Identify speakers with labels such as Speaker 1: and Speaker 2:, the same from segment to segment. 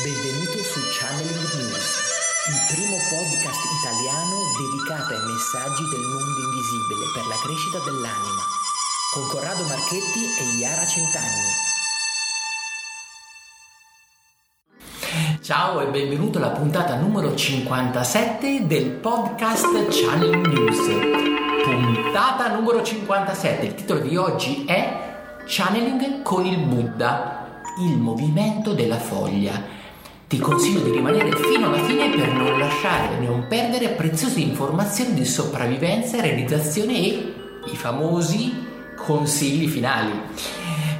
Speaker 1: Benvenuto su Channeling News, il primo podcast italiano dedicato ai messaggi del mondo invisibile per la crescita dell'anima, con Corrado Marchetti e Iara Centanni. Ciao e benvenuto alla puntata numero 57 del podcast Channeling News. Puntata numero 57, il titolo di oggi è Channeling con il Buddha, il movimento della foglia. Ti consiglio di rimanere fino alla fine per non lasciare e non perdere preziose informazioni di sopravvivenza, realizzazione e i famosi consigli finali.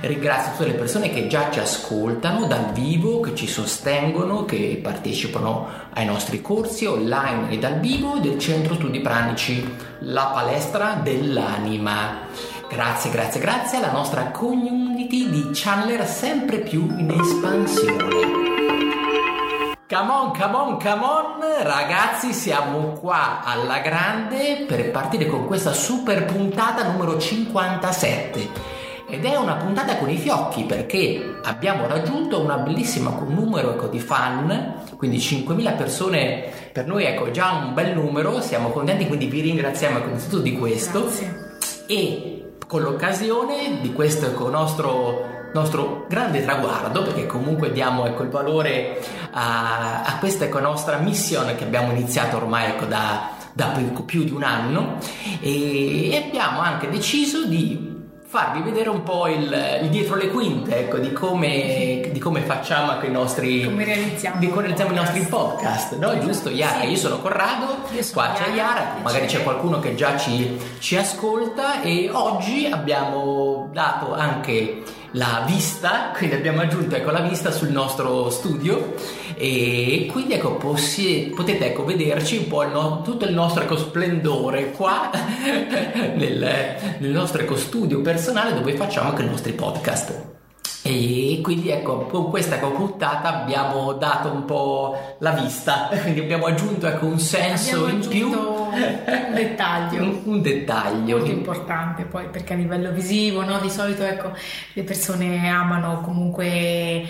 Speaker 1: Ringrazio tutte le persone che già ci ascoltano dal vivo, che ci sostengono, che partecipano ai nostri corsi online e dal vivo del Centro Studi Pranici, la palestra dell'anima. Grazie, grazie, grazie alla nostra community di channeler sempre più in espansione. Come on, come on, come on, ragazzi, siamo qua alla grande per partire con questa super puntata numero 57. Ed è una puntata con i fiocchi perché abbiamo raggiunto un bellissimo numero ecco, di fan, quindi 5.000 persone per noi ecco già un bel numero, siamo contenti, quindi vi ringraziamo ecco, innanzitutto di questo.
Speaker 2: Grazie.
Speaker 1: E con l'occasione di questo ecco, nostro nostro grande traguardo, perché comunque diamo ecco, il valore a, a questa ecco, nostra missione che abbiamo iniziato ormai ecco, da, da più, più, di un anno. E abbiamo anche deciso di farvi vedere un po' il, il dietro le quinte ecco, di, come, di, come, facciamo i nostri
Speaker 2: come realizziamo,
Speaker 1: di come realizziamo i nostri podcast no? giusto Iara? Sì. io sono Corrado
Speaker 2: io sono
Speaker 1: qua c'è Iara magari c'è qualcuno che già ci, ci ascolta e oggi abbiamo dato anche la vista, quindi abbiamo aggiunto ecco, la vista sul nostro studio e quindi ecco, possi- potete ecco, vederci un po' il no- tutto il nostro ecco, splendore qua nel, nel nostro ecco, studio personale dove facciamo anche i nostri podcast. E quindi ecco, con questa puntata abbiamo dato un po' la vista, quindi abbiamo aggiunto ecco, un senso
Speaker 2: abbiamo
Speaker 1: in più.
Speaker 2: Un dettaglio.
Speaker 1: un, un dettaglio.
Speaker 2: Molto importante poi perché a livello visivo, no? di solito ecco, le persone amano comunque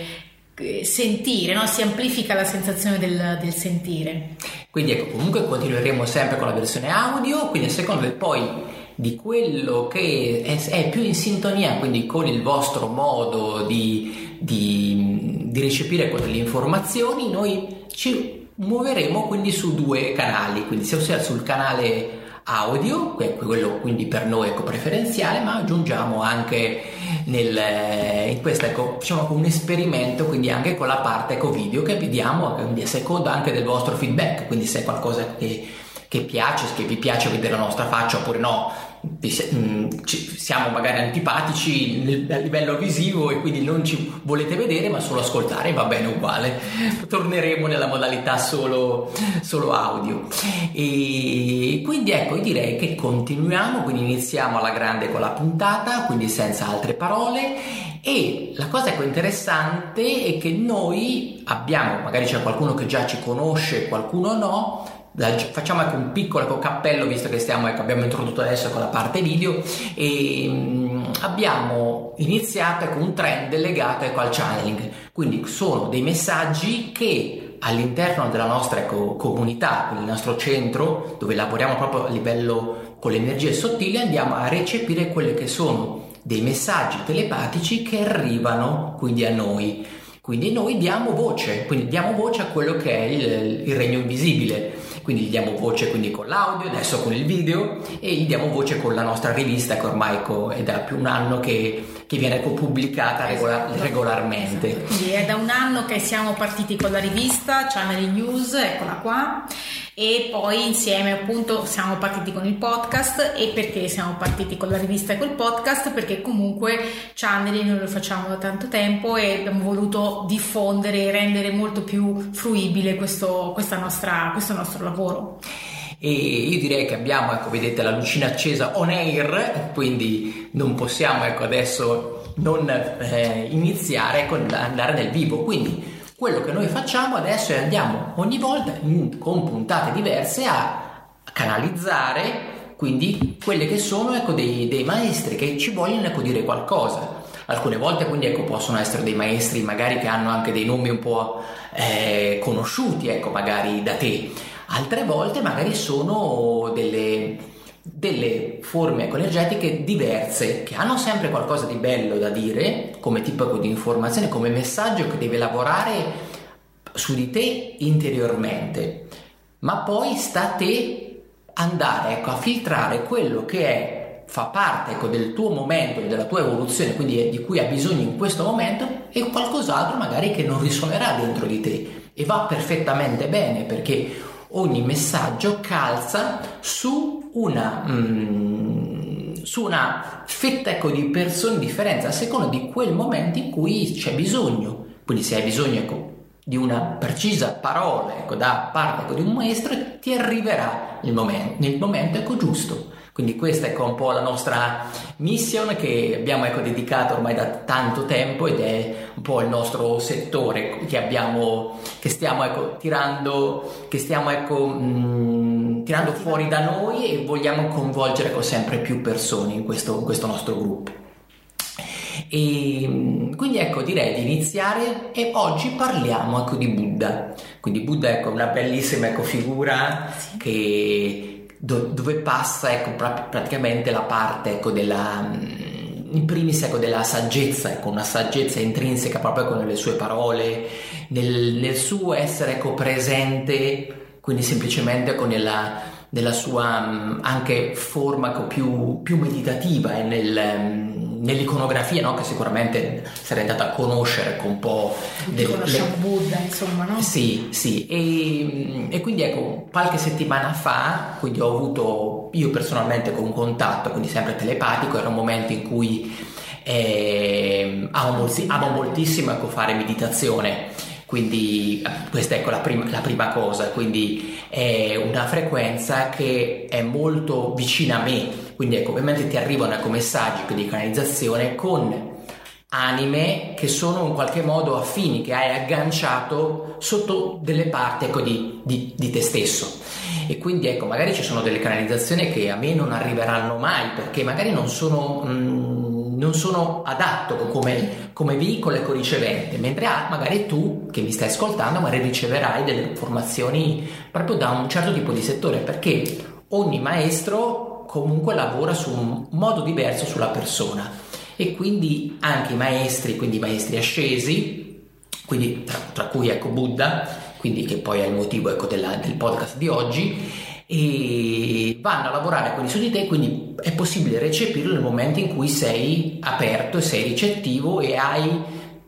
Speaker 2: eh, sentire, no? si amplifica la sensazione del, del, sentire.
Speaker 1: Quindi ecco, comunque continueremo sempre con la versione audio, quindi secondo me poi di quello che è, è, più in sintonia quindi con il vostro modo di, di, di recepire quelle informazioni, noi ci muoveremo quindi su due canali, quindi sia sul canale audio, quello quindi per noi ecco preferenziale, ma aggiungiamo anche nel, in questo ecco, facciamo un esperimento quindi anche con la parte ecco video che vediamo quindi a seconda anche del vostro feedback, quindi se è qualcosa che che piace, che vi piace vedere la nostra faccia oppure no, mm, siamo magari antipatici a livello visivo e quindi non ci volete vedere ma solo ascoltare va bene uguale. Torneremo nella modalità solo, solo audio. E quindi ecco io direi che continuiamo quindi iniziamo alla grande con la puntata quindi senza altre parole. E la cosa ecco interessante è che noi abbiamo magari c'è qualcuno che già ci conosce qualcuno no facciamo ecco un piccolo ecco, cappello visto che stiamo, ecco, abbiamo introdotto adesso con la parte video e mh, abbiamo iniziato ecco, un trend legato ecco, al channeling. Quindi sono dei messaggi che all'interno della nostra ecco, comunità quindi il nostro centro dove lavoriamo proprio a livello con le energie sottili andiamo a recepire quelli che sono dei messaggi telepatici che arrivano quindi a noi. Quindi noi diamo voce, quindi diamo voce a quello che è il, il regno invisibile quindi gli diamo voce quindi con l'audio, adesso con il video e gli diamo voce con la nostra rivista che ormai è da più un anno che, che viene pubblicata regola, esatto. regolarmente.
Speaker 2: Esatto. Quindi è da un anno che siamo partiti con la rivista Channel News, eccola qua e poi insieme appunto siamo partiti con il podcast e perché siamo partiti con la rivista e col podcast perché comunque channeling noi lo facciamo da tanto tempo e abbiamo voluto diffondere e rendere molto più fruibile questo, nostra, questo nostro lavoro
Speaker 1: e io direi che abbiamo, ecco, vedete la lucina accesa on air, quindi non possiamo, ecco, adesso non eh, iniziare con andare nel vivo, quindi quello che noi facciamo adesso è andiamo ogni volta in, con puntate diverse a canalizzare quindi quelle che sono ecco, dei, dei, maestri che ci vogliono ecco, dire qualcosa. Alcune volte quindi ecco, possono essere dei maestri magari che hanno anche dei nomi un po' eh, conosciuti, ecco, magari da te. Altre volte magari sono delle, delle forme ecco, energetiche diverse che hanno sempre qualcosa di bello da dire come tipo di informazione, come messaggio che deve lavorare su di te interiormente, ma poi sta a te andare ecco, a filtrare quello che è fa parte ecco, del tuo momento, della tua evoluzione, quindi di cui hai bisogno in questo momento, e qualcos'altro magari che non risuonerà dentro di te. E va perfettamente bene perché ogni messaggio calza su una, mm, su una fetta ecco, di persone differenti a seconda di quel momento in cui c'è bisogno. Quindi se hai bisogno ecco, di una precisa parola ecco, da parte ecco, di un maestro, ti arriverà il momento, nel momento ecco, giusto. Quindi questa è un po' la nostra mission che abbiamo ecco, dedicato ormai da tanto tempo ed è un po' il nostro settore che, abbiamo, che stiamo ecco, tirando, che stiamo, ecco, mh, tirando fuori da noi e vogliamo coinvolgere ecco, sempre più persone in questo, in questo nostro gruppo. E quindi ecco direi di iniziare e oggi parliamo ecco di Buddha. Quindi Buddha ecco una bellissima ecco, figura che do, dove passa ecco, pra- praticamente la parte ecco, della, mm, in primis ecco, della saggezza, ecco, una saggezza intrinseca proprio con le sue parole, nel, nel suo essere ecco, presente, quindi semplicemente ecco, nella, nella sua mm, anche forma ecco, più, più meditativa e nel, mm, nell'iconografia, no? che sicuramente sarei andata a conoscere con un po'...
Speaker 2: Del, conosciamo le... Buddha, insomma, no?
Speaker 1: Sì, sì, e, e, quindi ecco, qualche settimana fa, quindi ho avuto io personalmente con un contatto, quindi sempre telepatico, era un momento in cui eh, amo, molti, amo moltissimo ecco, fare meditazione quindi questa ecco la prima, la prima, cosa, quindi è una frequenza che è molto vicina a me, quindi ecco ovviamente ti arrivano ecco, messaggi di canalizzazione con anime che sono in qualche modo affini, che hai agganciato sotto delle parti ecco, di, di, di te stesso. E quindi ecco, magari ci sono delle canalizzazioni che a me non arriveranno mai perché magari non sono... Mh, mm, non sono adatto come, come veicolo ecco ricevente, mentre ah, magari tu che mi stai ascoltando magari riceverai delle informazioni proprio da un certo tipo di settore, perché ogni maestro comunque lavora su un modo diverso sulla persona e quindi anche i maestri, quindi i maestri ascesi, quindi tra, tra cui ecco Buddha, quindi che poi è il motivo ecco, della, del podcast di oggi, e vanno a lavorare con i su di te, quindi è possibile recepirlo nel momento in cui sei aperto e sei ricettivo e hai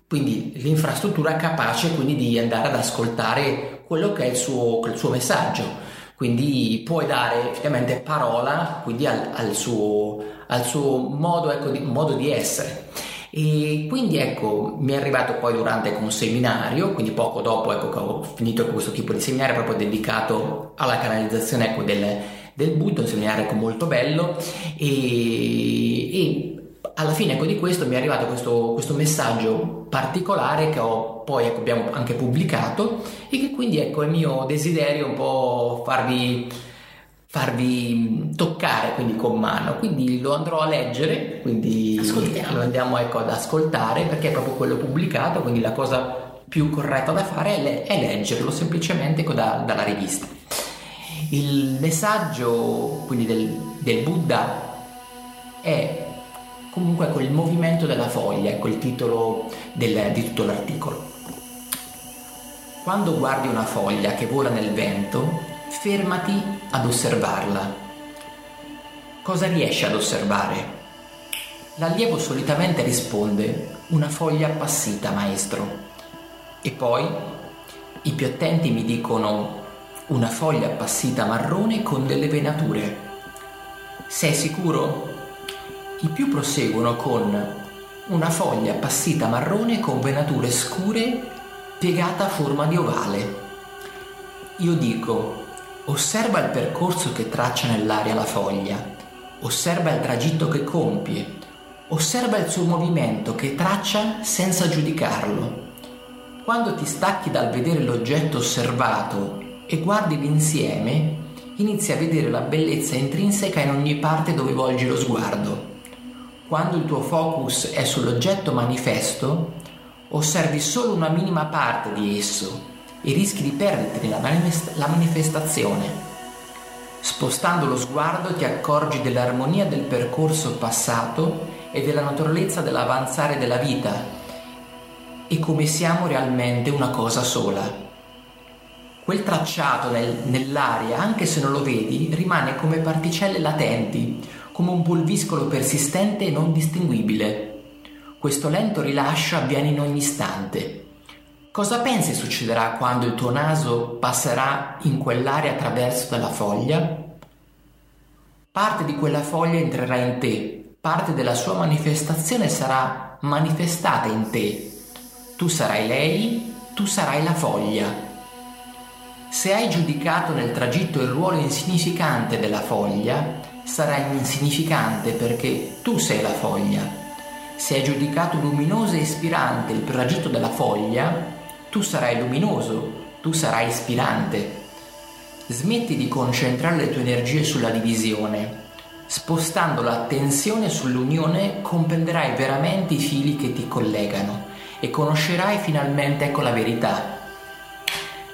Speaker 1: quindi l'infrastruttura capace quindi di andare ad ascoltare quello che è il suo, il suo messaggio. Quindi puoi dare effettivamente parola quindi al, al, suo, al suo modo, ecco, di, modo di essere. E quindi ecco, mi è arrivato poi durante un seminario, quindi poco dopo ecco, che ho finito questo tipo di seminario proprio dedicato alla canalizzazione ecco, del, del Buddha, un seminario ecco, molto bello e, e alla fine ecco, di questo mi è arrivato questo, questo messaggio particolare che ho poi ecco, abbiamo anche pubblicato e che quindi ecco, è mio desiderio un po' farvi farvi toccare quindi con mano. Quindi lo andrò a leggere quindi lo andiamo ecco, ad ascoltare perché è proprio quello pubblicato quindi la cosa più corretta da fare è, le- è leggerlo semplicemente ecco, da, dalla rivista. Il messaggio quindi del, del Buddha è comunque ecco, il movimento della foglia ecco il titolo del, di tutto l'articolo quando guardi una foglia che vola nel vento fermati ad osservarla. Cosa riesci ad osservare? L'allievo solitamente risponde una foglia appassita, maestro. E poi i più attenti mi dicono una foglia appassita marrone con delle venature. Sei sicuro? I più proseguono con una foglia appassita marrone con venature scure piegata a forma di ovale. Io dico, Osserva il percorso che traccia nell'aria la foglia, osserva il tragitto che compie, osserva il suo movimento che traccia senza giudicarlo. Quando ti stacchi dal vedere l'oggetto osservato e guardi l'insieme, inizi a vedere la bellezza intrinseca in ogni parte dove volgi lo sguardo. Quando il tuo focus è sull'oggetto manifesto, osservi solo una minima parte di esso e rischi di perderti la, manifest- la manifestazione. Spostando lo sguardo ti accorgi dell'armonia del percorso passato e della naturalezza dell'avanzare della vita e come siamo realmente una cosa sola. Quel tracciato nel, nell'aria, anche se non lo vedi, rimane come particelle latenti, come un pulviscolo persistente e non distinguibile. Questo lento rilascio avviene in ogni istante. Cosa pensi succederà quando il tuo naso passerà in quell'area attraverso dalla foglia? Parte di quella foglia entrerà in te, parte della sua manifestazione sarà manifestata in te. Tu sarai lei, tu sarai la foglia. Se hai giudicato nel tragitto il ruolo insignificante della foglia, sarai insignificante perché tu sei la foglia. Se hai giudicato luminoso e ispirante il tragitto della foglia, tu sarai luminoso, tu sarai ispirante. Smetti di concentrare le tue energie sulla divisione. Spostando l'attenzione sull'unione comprenderai veramente i fili che ti collegano e conoscerai finalmente ecco la verità.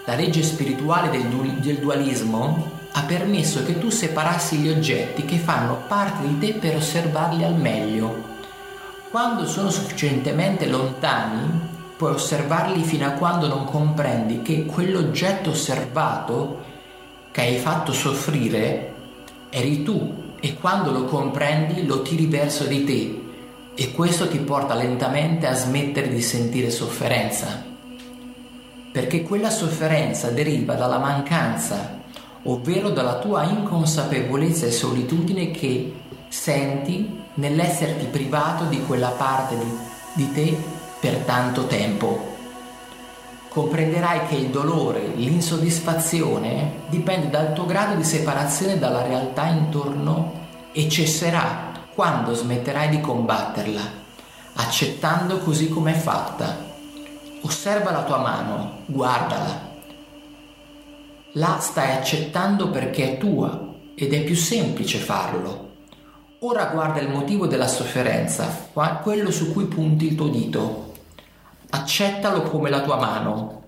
Speaker 1: La legge spirituale del, du- del dualismo ha permesso che tu separassi gli oggetti che fanno parte di te per osservarli al meglio. Quando sono sufficientemente lontani, puoi osservarli fino a quando non comprendi che quell'oggetto osservato che hai fatto soffrire eri tu e quando lo comprendi lo tiri verso di te e questo ti porta lentamente a smettere di sentire sofferenza perché quella sofferenza deriva dalla mancanza ovvero dalla tua inconsapevolezza e solitudine che senti nell'esserti privato di quella parte di, di te per tanto tempo. Comprenderai che il dolore, l'insoddisfazione dipende dal tuo grado di separazione dalla realtà intorno e cesserà quando smetterai di combatterla, accettando così come è fatta. Osserva la tua mano, guardala. La stai accettando perché è tua ed è più semplice farlo. Ora guarda il motivo della sofferenza, quello su cui punti il tuo dito accettalo come la tua mano.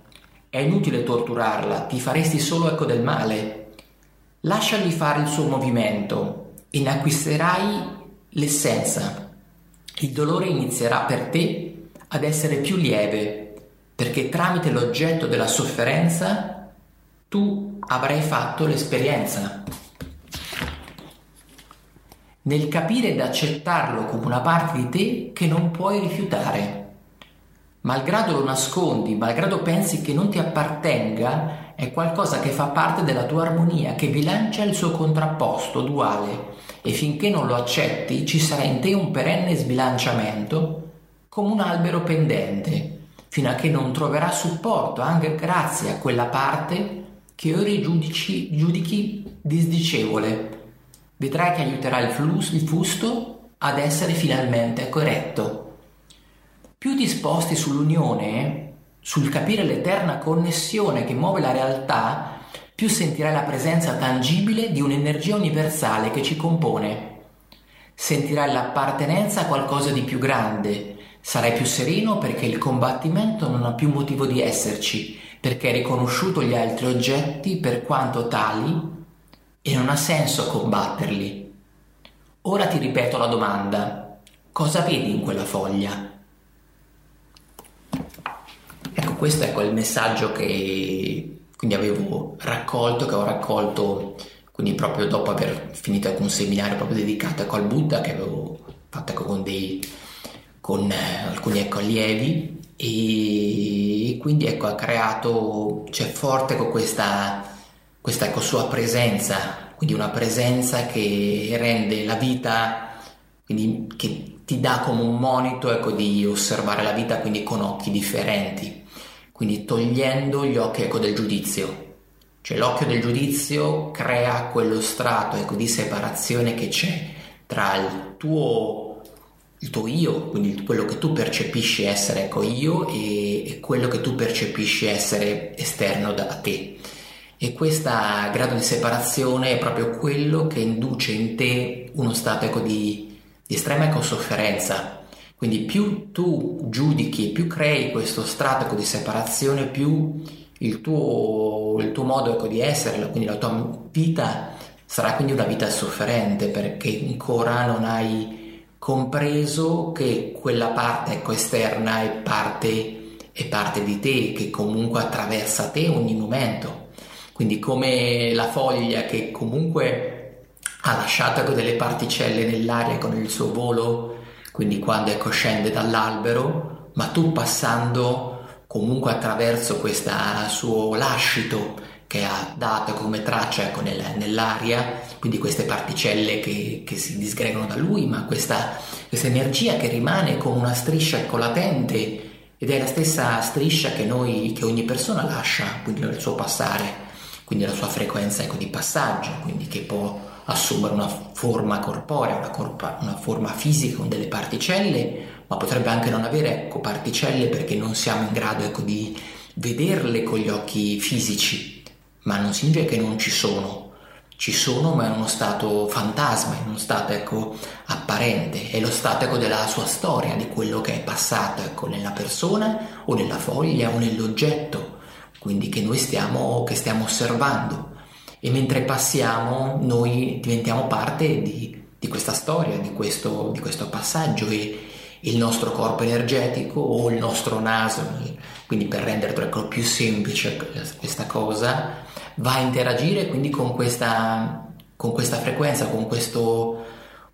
Speaker 1: È inutile torturarla, ti faresti solo eco del male. Lasciagli fare il suo movimento e ne acquisterai l'essenza. Il dolore inizierà per te ad essere più lieve, perché tramite l'oggetto della sofferenza tu avrai fatto l'esperienza. Nel capire ed accettarlo come una parte di te che non puoi rifiutare malgrado lo nascondi, malgrado pensi che non ti appartenga, è qualcosa che fa parte della tua armonia, che bilancia il suo contrapposto duale e finché non lo accetti ci sarà in te un perenne sbilanciamento come un albero pendente, fino a che non troverà supporto anche grazie a quella parte che ora giudici, giudichi disdicevole. Vedrai che aiuterà il, flus, il fusto ad essere finalmente corretto. Più disposti sull'unione, sul capire l'eterna connessione che muove la realtà, più sentirai la presenza tangibile di un'energia universale che ci compone. Sentirai l'appartenenza a qualcosa di più grande, sarai più sereno perché il combattimento non ha più motivo di esserci, perché hai riconosciuto gli altri oggetti per quanto tali e non ha senso combatterli. Ora ti ripeto la domanda. Cosa vedi in quella foglia? Ecco, questo è il messaggio che quindi avevo raccolto, che ho raccolto quindi proprio dopo aver finito ecco, un seminario proprio dedicato al Buddha che avevo fatto ecco, con, dei, con eh, alcuni ecco, allievi e quindi ecco, ha creato, c'è cioè, forte ecco, questa, questa ecco, sua presenza, quindi una presenza che rende la vita, quindi che ti dà come un monito ecco, di osservare la vita quindi con occhi differenti quindi togliendo gli occhi ecco, del giudizio. Cioè l'occhio del giudizio crea quello strato ecco, di separazione che c'è tra il tuo, il tuo io, quindi quello che tu percepisci essere ecco, io e, e quello che tu percepisci essere esterno da te. E questo grado di separazione è proprio quello che induce in te uno stato ecco, di, di estrema ecosofferenza. Quindi più tu giudichi, più crei questo strato ecco, di separazione, più il tuo, il tuo modo ecco, di essere, quindi la tua vita sarà quindi una vita sofferente perché ancora non hai compreso che quella parte ecco, esterna è parte, è parte di te, che comunque attraversa te ogni momento. Quindi come la foglia che comunque ha lasciato ecco, delle particelle nell'aria con il suo volo, quindi quando ecco, scende dall'albero, ma tu passando comunque attraverso questo suo lascito che ha dato come traccia ecco, nel, nell'aria, quindi queste particelle che, che, si disgregano da lui, ma questa, questa energia che rimane come una striscia ecco, latente ed è la stessa striscia che, noi, che ogni persona lascia, quindi nel suo passare, quindi la sua frequenza ecco, di passaggio, quindi che può assumere una forma corporea, una, corpa, una forma fisica con delle particelle ma potrebbe anche non avere ecco, particelle perché non siamo in grado ecco, di vederle con gli occhi fisici, ma non significa che non ci sono. Ci sono, ma in uno stato fantasma, in uno stato ecco, apparente, è lo stato ecco, della sua storia, di quello che è passato ecco, nella persona o nella foglia o nell'oggetto, quindi che noi stiamo, che stiamo osservando. E mentre passiamo, noi diventiamo parte di, di questa storia, di questo, di questo passaggio e, il nostro corpo energetico o il nostro naso, quindi per rendere più semplice questa cosa, va a interagire quindi con questa, con questa frequenza, con questo,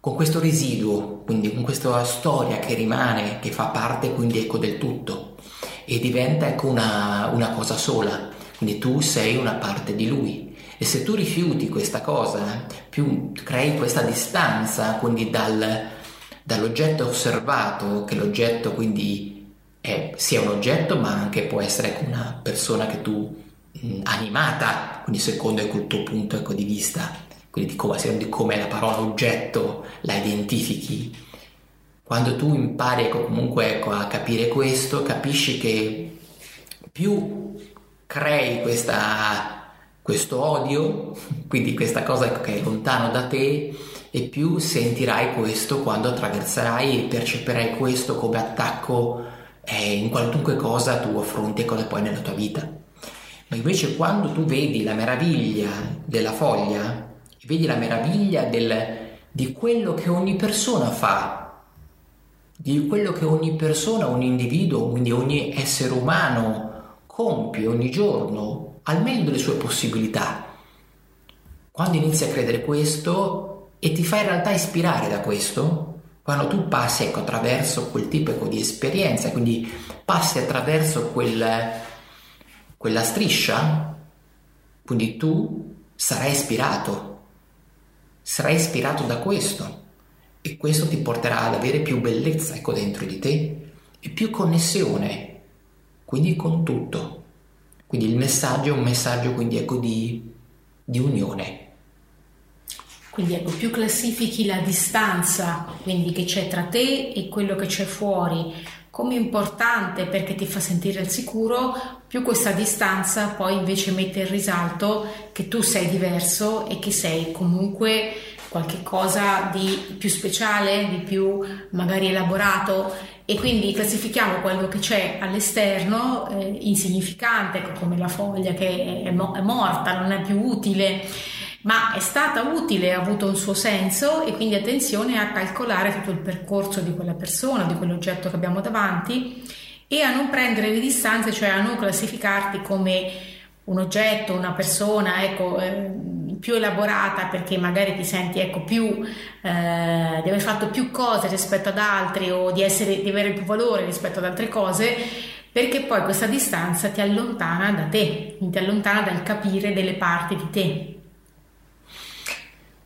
Speaker 1: con questo residuo, quindi con questa storia che rimane, che fa parte quindi ecco del tutto e diventa ecco una, una cosa sola, quindi tu sei una parte di lui. E se tu rifiuti questa cosa, più crei questa distanza, quindi dal, dall'oggetto osservato, che l'oggetto quindi è, sia un oggetto ma anche può essere una persona che tu mh, animata, quindi secondo il tuo punto ecco, di vista, quindi di come, di come la parola oggetto la identifichi. Quando tu impari ecco, comunque ecco, a capire questo, capisci che più crei questa, questo odio, quindi questa cosa ecco, che è lontano da te, e più sentirai questo quando attraverserai e percepirai questo come attacco eh, in qualunque cosa tu affronti e cosa poi nella tua vita. Ma invece quando tu vedi la meraviglia della foglia, vedi la meraviglia del, di quello che ogni persona fa, di quello che ogni persona, ogni individuo, quindi ogni essere umano compie ogni giorno al meglio delle sue possibilità. Quando inizi a credere questo, e ti fai in realtà ispirare da questo quando tu passi ecco, attraverso quel tipo ecco, di esperienza, quindi passi attraverso quel, quella striscia, quindi tu sarai ispirato, sarai ispirato da questo e questo ti porterà ad avere più bellezza ecco, dentro di te e più connessione, quindi con tutto. Quindi il messaggio è un messaggio quindi, ecco, di, di unione.
Speaker 2: Quindi ecco, più classifichi la distanza quindi che c'è tra te e quello che c'è fuori come importante perché ti fa sentire al sicuro, più questa distanza poi invece mette in risalto che tu sei diverso e che sei comunque qualche cosa di più speciale, di più magari elaborato. E quindi classifichiamo quello che c'è all'esterno eh, insignificante come la foglia che è, mo- è morta, non è più utile ma è stata utile, ha avuto un suo senso e quindi attenzione a calcolare tutto il percorso di quella persona, di quell'oggetto che abbiamo davanti e a non prendere le distanze, cioè a non classificarti come un oggetto, una persona, ecco, eh, più elaborata perché magari ti senti ecco, più eh, di aver fatto più cose rispetto ad altri o di, essere, di avere più valore rispetto ad altre cose perché poi questa distanza ti allontana da te, ti allontana dal capire delle parti di te.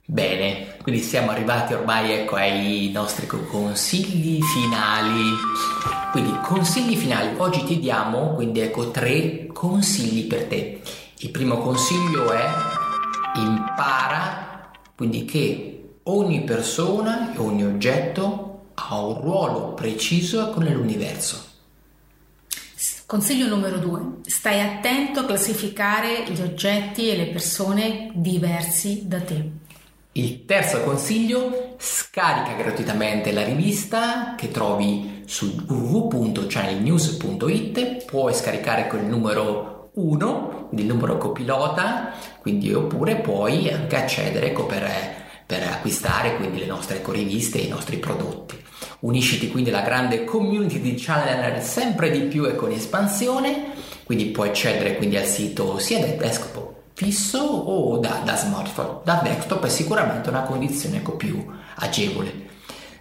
Speaker 1: Bene, quindi siamo arrivati ormai ecco, ai nostri consigli finali. Quindi consigli finali, oggi ti diamo quindi ecco tre consigli per te. Il primo consiglio è impara quindi che ogni persona e ogni oggetto ha un ruolo preciso con l'universo.
Speaker 2: Consiglio numero due, stai attento a classificare gli oggetti e le persone diversi da te.
Speaker 1: Il terzo consiglio, scarica gratuitamente la rivista che trovi su www.channelnews.it, puoi scaricare quel numero 1, il numero copilota, quindi oppure puoi anche accedere ecco, per, per acquistare quindi le nostre ecoriviste e i nostri prodotti. Unisciti quindi alla grande community di Channeler sempre di più e con espansione, quindi puoi accedere quindi al sito sia del desktop fisso o da, da smartphone. Da desktop è sicuramente una condizione ecco, più agevole.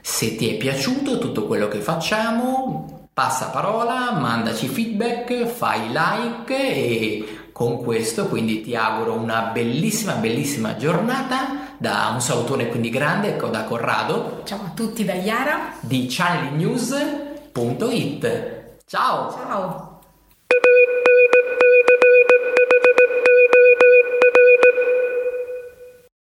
Speaker 1: Se ti è piaciuto tutto quello che facciamo, passa parola, mandaci feedback, fai like e con questo quindi ti auguro una bellissima bellissima giornata da un salutone quindi grande ecco da Corrado
Speaker 2: ciao a tutti da Iara
Speaker 1: di channelnews.it ciao
Speaker 2: ciao